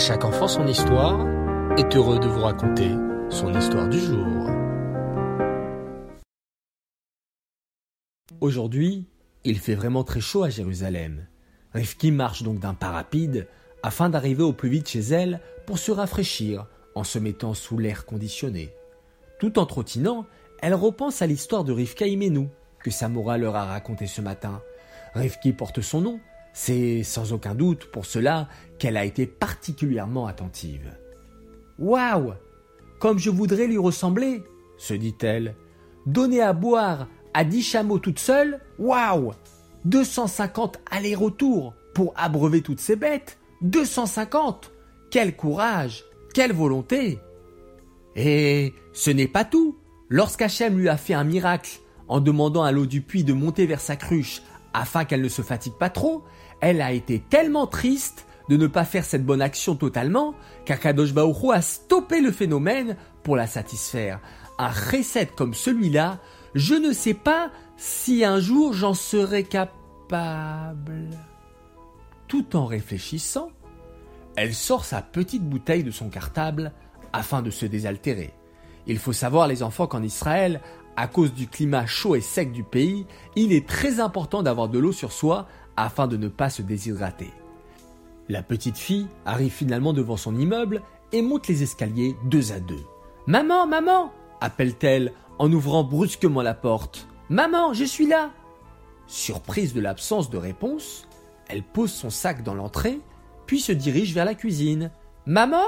chaque enfant son histoire est heureux de vous raconter son histoire du jour. Aujourd'hui, il fait vraiment très chaud à Jérusalem. Rivki marche donc d'un pas rapide afin d'arriver au plus vite chez elle pour se rafraîchir en se mettant sous l'air conditionné. Tout en trottinant, elle repense à l'histoire de Rivka Imenu que Samora leur a raconté ce matin. Rivki porte son nom, c'est sans aucun doute pour cela qu'elle a été particulièrement attentive. Waouh Comme je voudrais lui ressembler se dit-elle. Donner à boire à dix chameaux toute seule Waouh 250 allers-retours pour abreuver toutes ces bêtes 250 Quel courage Quelle volonté Et ce n'est pas tout. Lorsqu'Hachem lui a fait un miracle en demandant à l'eau du puits de monter vers sa cruche afin qu'elle ne se fatigue pas trop, elle a été tellement triste de ne pas faire cette bonne action totalement qu'Akadosh Baoru a stoppé le phénomène pour la satisfaire. Un recette comme celui-là, je ne sais pas si un jour j'en serai capable. Tout en réfléchissant, elle sort sa petite bouteille de son cartable afin de se désaltérer. Il faut savoir les enfants qu'en Israël, à cause du climat chaud et sec du pays, il est très important d'avoir de l'eau sur soi afin de ne pas se déshydrater. La petite fille arrive finalement devant son immeuble et monte les escaliers deux à deux. Maman, maman appelle-t-elle en ouvrant brusquement la porte. Maman, je suis là Surprise de l'absence de réponse, elle pose son sac dans l'entrée, puis se dirige vers la cuisine. Maman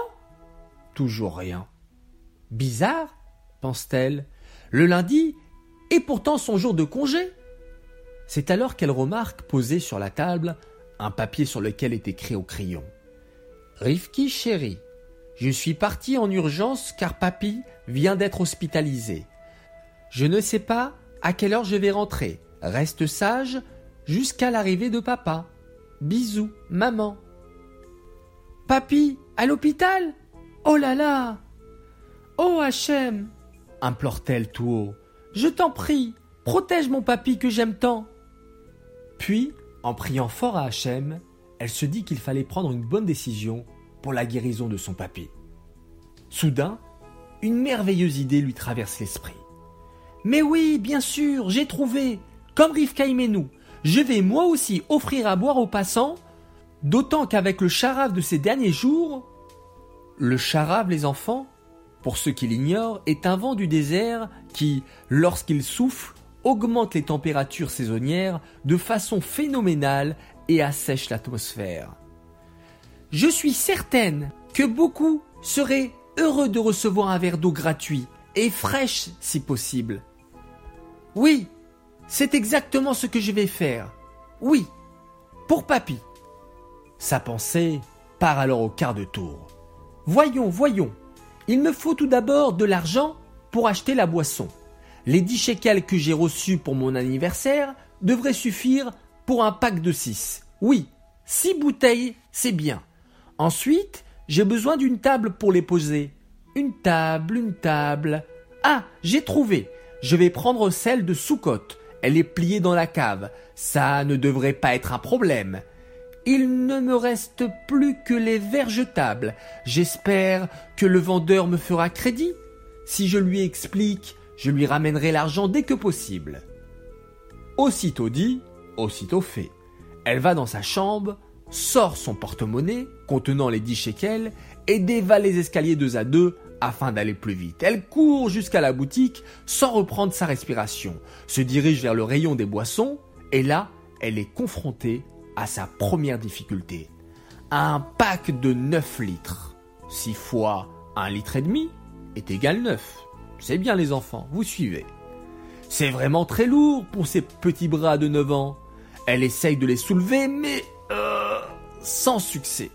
Toujours rien. Bizarre, pense-t-elle. Le lundi est pourtant son jour de congé. C'est alors qu'elle remarque posé sur la table un papier sur lequel est écrit au crayon. Rivki chérie, je suis partie en urgence car papy vient d'être hospitalisé. Je ne sais pas à quelle heure je vais rentrer. Reste sage jusqu'à l'arrivée de papa. Bisous, maman. Papy, à l'hôpital? Oh là là Oh Hachem implore-t-elle tout haut. Je t'en prie, protège mon papy que j'aime tant. Puis, en priant fort à Hachem, elle se dit qu'il fallait prendre une bonne décision pour la guérison de son papy. Soudain, une merveilleuse idée lui traverse l'esprit. Mais oui, bien sûr, j'ai trouvé. Comme Rivka nous, je vais moi aussi offrir à boire aux passants, d'autant qu'avec le charave de ces derniers jours, le charave, les enfants, pour ceux qui l'ignorent, est un vent du désert qui, lorsqu'il souffle, augmente les températures saisonnières de façon phénoménale et assèche l'atmosphère. Je suis certaine que beaucoup seraient heureux de recevoir un verre d'eau gratuit et fraîche si possible. Oui, c'est exactement ce que je vais faire. Oui, pour papy. Sa pensée part alors au quart de tour. Voyons, voyons. Il me faut tout d'abord de l'argent pour acheter la boisson. Les dix shekels que j'ai reçus pour mon anniversaire devraient suffire pour un pack de six. Oui, six bouteilles, c'est bien. Ensuite, j'ai besoin d'une table pour les poser. Une table, une table. Ah, j'ai trouvé. Je vais prendre celle de Soukotte. Elle est pliée dans la cave. Ça ne devrait pas être un problème. Il ne me reste plus que les verres jetables. J'espère que le vendeur me fera crédit. Si je lui explique je lui ramènerai l'argent dès que possible. Aussitôt dit, aussitôt fait. Elle va dans sa chambre, sort son porte-monnaie contenant les dix shekels et dévale les escaliers deux à deux afin d'aller plus vite. Elle court jusqu'à la boutique sans reprendre sa respiration, se dirige vers le rayon des boissons et là, elle est confrontée sa première difficulté. Un pack de 9 litres. 6 fois 1 litre et demi est égal 9. C'est bien les enfants, vous suivez. C'est vraiment très lourd pour ces petits bras de 9 ans. Elle essaye de les soulever, mais euh, sans succès.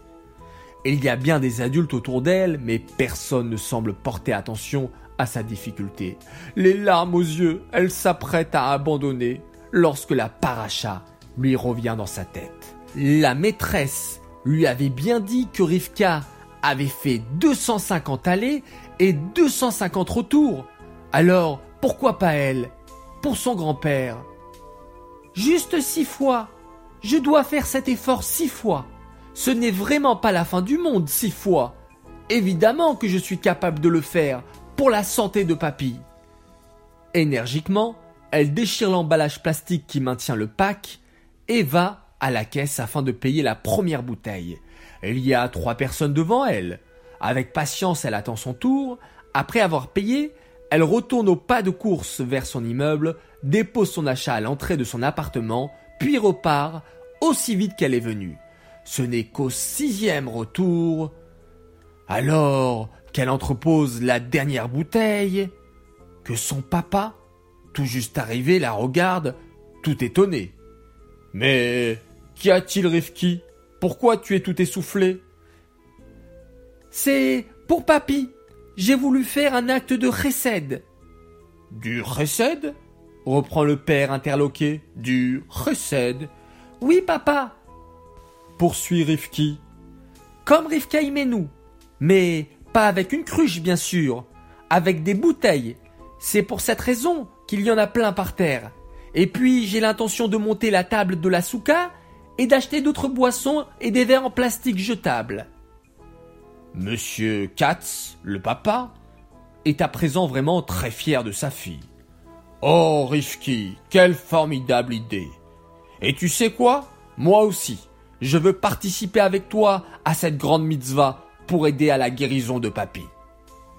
Il y a bien des adultes autour d'elle, mais personne ne semble porter attention à sa difficulté. Les larmes aux yeux, elle s'apprête à abandonner lorsque la paracha lui revient dans sa tête. La maîtresse lui avait bien dit que Rivka avait fait 250 allées et 250 retours. Alors, pourquoi pas elle Pour son grand-père? Juste six fois. Je dois faire cet effort six fois. ce n'est vraiment pas la fin du monde six fois. Évidemment que je suis capable de le faire pour la santé de papy. Énergiquement, elle déchire l'emballage plastique qui maintient le pack et va à la caisse afin de payer la première bouteille. Il y a trois personnes devant elle. Avec patience, elle attend son tour. Après avoir payé, elle retourne au pas de course vers son immeuble, dépose son achat à l'entrée de son appartement, puis repart aussi vite qu'elle est venue. Ce n'est qu'au sixième retour. Alors qu'elle entrepose la dernière bouteille, que son papa, tout juste arrivé, la regarde, tout étonné. Mais qu'y a-t-il, Rifki Pourquoi tu es tout essoufflé? C'est pour papy. J'ai voulu faire un acte de recède. Du recède? reprend le père interloqué. Du recède Oui, papa. Poursuit Rifki. Comme Rivka nous. Mais pas avec une cruche, bien sûr. Avec des bouteilles. C'est pour cette raison qu'il y en a plein par terre. Et puis j'ai l'intention de monter la table de la souka et d'acheter d'autres boissons et des verres en plastique jetables. Monsieur Katz, le papa, est à présent vraiment très fier de sa fille. Oh, Rifki, quelle formidable idée. Et tu sais quoi? Moi aussi, je veux participer avec toi à cette grande mitzvah pour aider à la guérison de papy.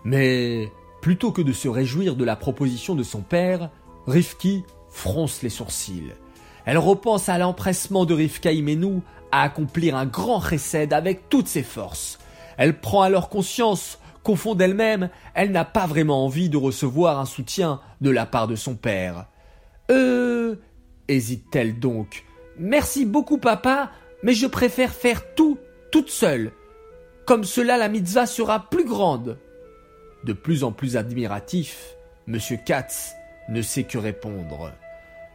Mais plutôt que de se réjouir de la proposition de son père, Rifki fronce les sourcils. Elle repense à l'empressement de Rivka Imenu à accomplir un grand recède avec toutes ses forces. Elle prend alors conscience qu'au fond d'elle-même, elle, n'a pas vraiment envie de recevoir un soutien de la part de son père. Euh, hésite-t-elle donc. Merci beaucoup, papa, mais je préfère faire tout toute seule. Comme cela, la mitzvah sera plus grande. De plus en plus admiratif, M. Katz ne sait que répondre.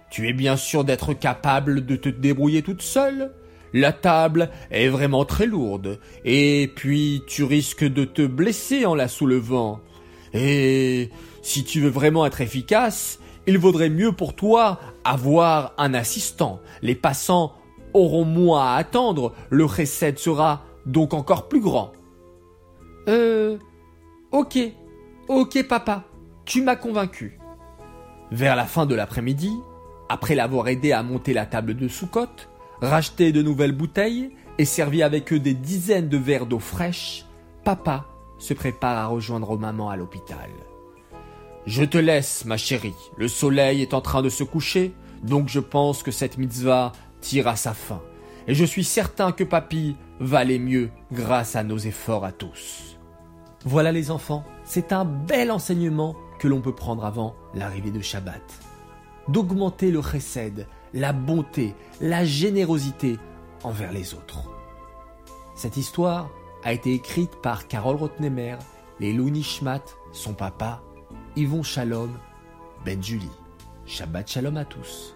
Tu es bien sûr d'être capable de te débrouiller toute seule La table est vraiment très lourde, et puis tu risques de te blesser en la soulevant. Et si tu veux vraiment être efficace, il vaudrait mieux pour toi avoir un assistant. Les passants auront moins à attendre, le recette sera donc encore plus grand. Euh. Ok. Ok, papa. Tu m'as convaincu. Vers la fin de l'après-midi, après l'avoir aidé à monter la table de sous-côte, racheté de nouvelles bouteilles et servi avec eux des dizaines de verres d'eau fraîche, papa se prépare à rejoindre maman à l'hôpital. Je te laisse, ma chérie. Le soleil est en train de se coucher, donc je pense que cette mitzvah tire à sa fin. Et je suis certain que papy va aller mieux grâce à nos efforts à tous. Voilà les enfants, c'est un bel enseignement que l'on peut prendre avant l'arrivée de Shabbat. D'augmenter le chesed, la bonté, la générosité envers les autres. Cette histoire a été écrite par Carole Rotnemer, les Nishmat, son papa, Yvon Shalom, Ben Julie. Shabbat Shalom à tous.